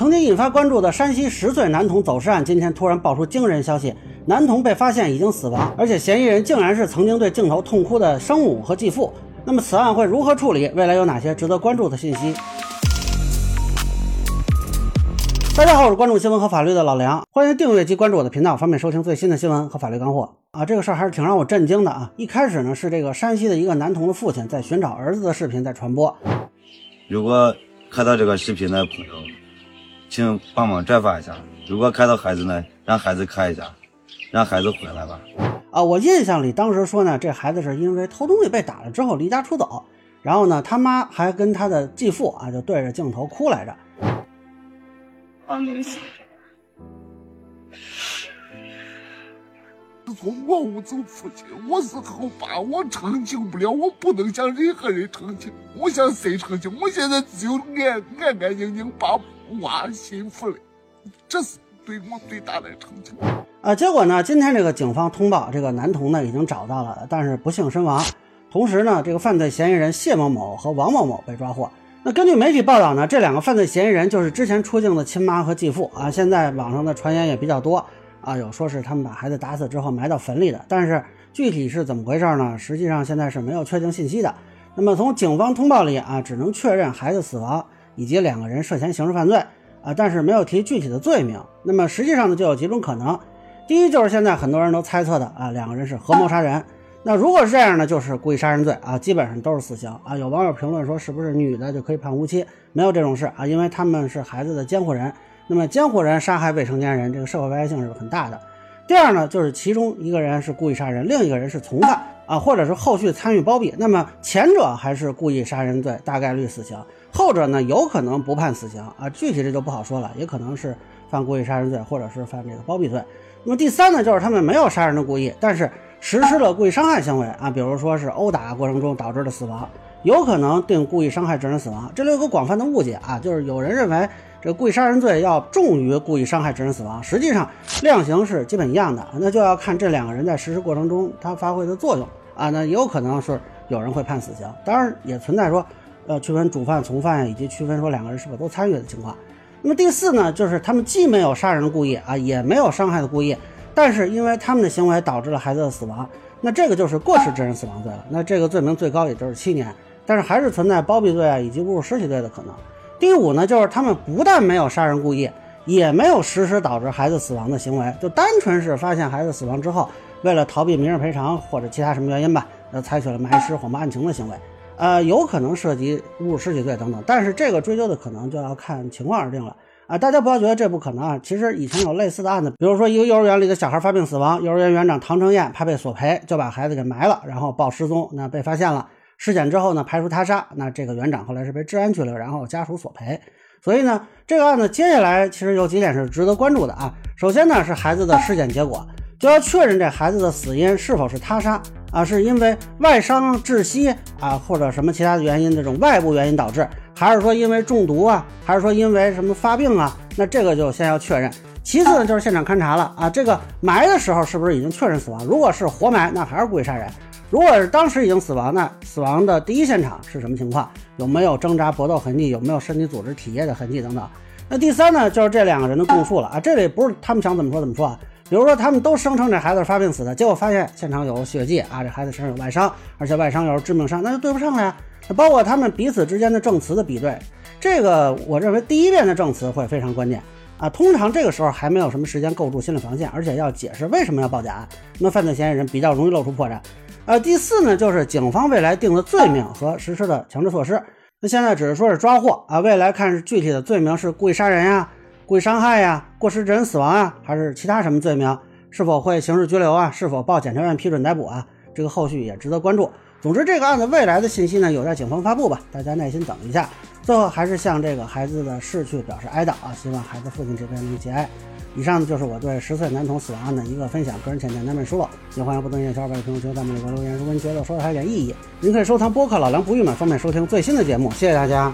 曾经引发关注的山西十岁男童走失案，今天突然爆出惊人消息：男童被发现已经死亡，而且嫌疑人竟然是曾经对镜头痛哭的生母和继父。那么此案会如何处理？未来有哪些值得关注的信息？大家好，我是关注新闻和法律的老梁，欢迎订阅及关注我的频道，方便收听最新的新闻和法律干货啊！这个事儿还是挺让我震惊的啊！一开始呢是这个山西的一个男童的父亲在寻找儿子的视频在传播，如果看到这个视频的朋友。请帮忙转发一下。如果看到孩子呢，让孩子看一下，让孩子回来吧。啊，我印象里当时说呢，这孩子是因为偷东西被打了之后离家出走，然后呢，他妈还跟他的继父啊就对着镜头哭来着。放东西。说我无祖父亲，我是后爸，我澄清不了，我不能向任何人澄清，我向谁澄清？我现在只有安安安静静把。挖心腹了，这是对我最大的成就啊！结果呢，今天这个警方通报，这个男童呢已经找到了，但是不幸身亡。同时呢，这个犯罪嫌疑人谢某某和王某某被抓获。那根据媒体报道呢，这两个犯罪嫌疑人就是之前出境的亲妈和继父啊。现在网上的传言也比较多啊，有说是他们把孩子打死之后埋到坟里的，但是具体是怎么回事呢？实际上现在是没有确定信息的。那么从警方通报里啊，只能确认孩子死亡。以及两个人涉嫌刑事犯罪啊，但是没有提具体的罪名。那么实际上呢，就有几种可能。第一就是现在很多人都猜测的啊，两个人是合谋杀人。那如果是这样呢，就是故意杀人罪啊，基本上都是死刑啊。有网友评论说，是不是女的就可以判无期？没有这种事啊，因为他们是孩子的监护人。那么监护人杀害未成年人，这个社会危害性是很大的。第二呢，就是其中一个人是故意杀人，另一个人是从犯啊，或者是后续参与包庇。那么前者还是故意杀人罪，大概率死刑。后者呢，有可能不判死刑啊，具体这就不好说了，也可能是犯故意杀人罪，或者是犯这个包庇罪。那么第三呢，就是他们没有杀人的故意，但是实施了故意伤害行为啊，比如说是殴打过程中导致的死亡，有可能定故意伤害致人死亡。这里有个广泛的误解啊，就是有人认为这故意杀人罪要重于故意伤害致人死亡，实际上量刑是基本一样的，那就要看这两个人在实施过程中他发挥的作用啊，那也有可能是有人会判死刑，当然也存在说。要区分主犯从犯，以及区分说两个人是否都参与的情况。那么第四呢，就是他们既没有杀人的故意啊，也没有伤害的故意，但是因为他们的行为导致了孩子的死亡，那这个就是过失致人死亡罪了。那这个罪名最高也就是七年，但是还是存在包庇罪啊以及侮辱尸体罪的可能。第五呢，就是他们不但没有杀人故意，也没有实施导致孩子死亡的行为，就单纯是发现孩子死亡之后，为了逃避民事赔偿或者其他什么原因吧，呃采取了埋尸、谎报案情的行为。呃，有可能涉及侮辱尸体罪等等，但是这个追究的可能就要看情况而定了啊！大家不要觉得这不可能啊，其实以前有类似的案子，比如说一个幼儿园里的小孩发病死亡，幼儿园园长唐成燕怕被索赔，就把孩子给埋了，然后报失踪，那被发现了，尸检之后呢，排除他杀，那这个园长后来是被治安拘留，然后家属索赔。所以呢，这个案子接下来其实有几点是值得关注的啊。首先呢，是孩子的尸检结果，就要确认这孩子的死因是否是他杀。啊，是因为外伤窒息啊，或者什么其他的原因，这种外部原因导致，还是说因为中毒啊，还是说因为什么发病啊？那这个就先要确认。其次呢，就是现场勘查了啊，这个埋的时候是不是已经确认死亡？如果是活埋，那还是故意杀人；如果是当时已经死亡，那死亡的第一现场是什么情况？有没有挣扎搏斗痕迹？有没有身体组织体液的痕迹等等？那第三呢，就是这两个人的供述了啊，这里不是他们想怎么说怎么说啊。比如说，他们都声称这孩子是发病死的，结果发现现场有血迹啊，这孩子身上有外伤，而且外伤又是致命伤，那就对不上了呀。那包括他们彼此之间的证词的比对，这个我认为第一遍的证词会非常关键啊。通常这个时候还没有什么时间构筑心理防线，而且要解释为什么要报假案，那犯罪嫌疑人比较容易露出破绽。呃，第四呢，就是警方未来定的罪名和实施的强制措施。那现在只是说是抓获啊，未来看是具体的罪名是故意杀人呀。故意伤害呀，过失致人死亡啊，还是其他什么罪名？是否会刑事拘留啊？是否报检察院批准逮捕啊？这个后续也值得关注。总之，这个案子未来的信息呢，有待警方发布吧，大家耐心等一下。最后，还是向这个孩子的逝去表示哀悼啊，希望孩子父亲这边能节哀。以上呢就是我对十岁男童死亡案的一个分享，个人浅见难免疏漏，也欢迎不同意见小伙伴在评论区弹幕里边留言。如果您觉得说的还有点意义，您可以收藏播客老梁不郁闷，方便收听最新的节目。谢谢大家。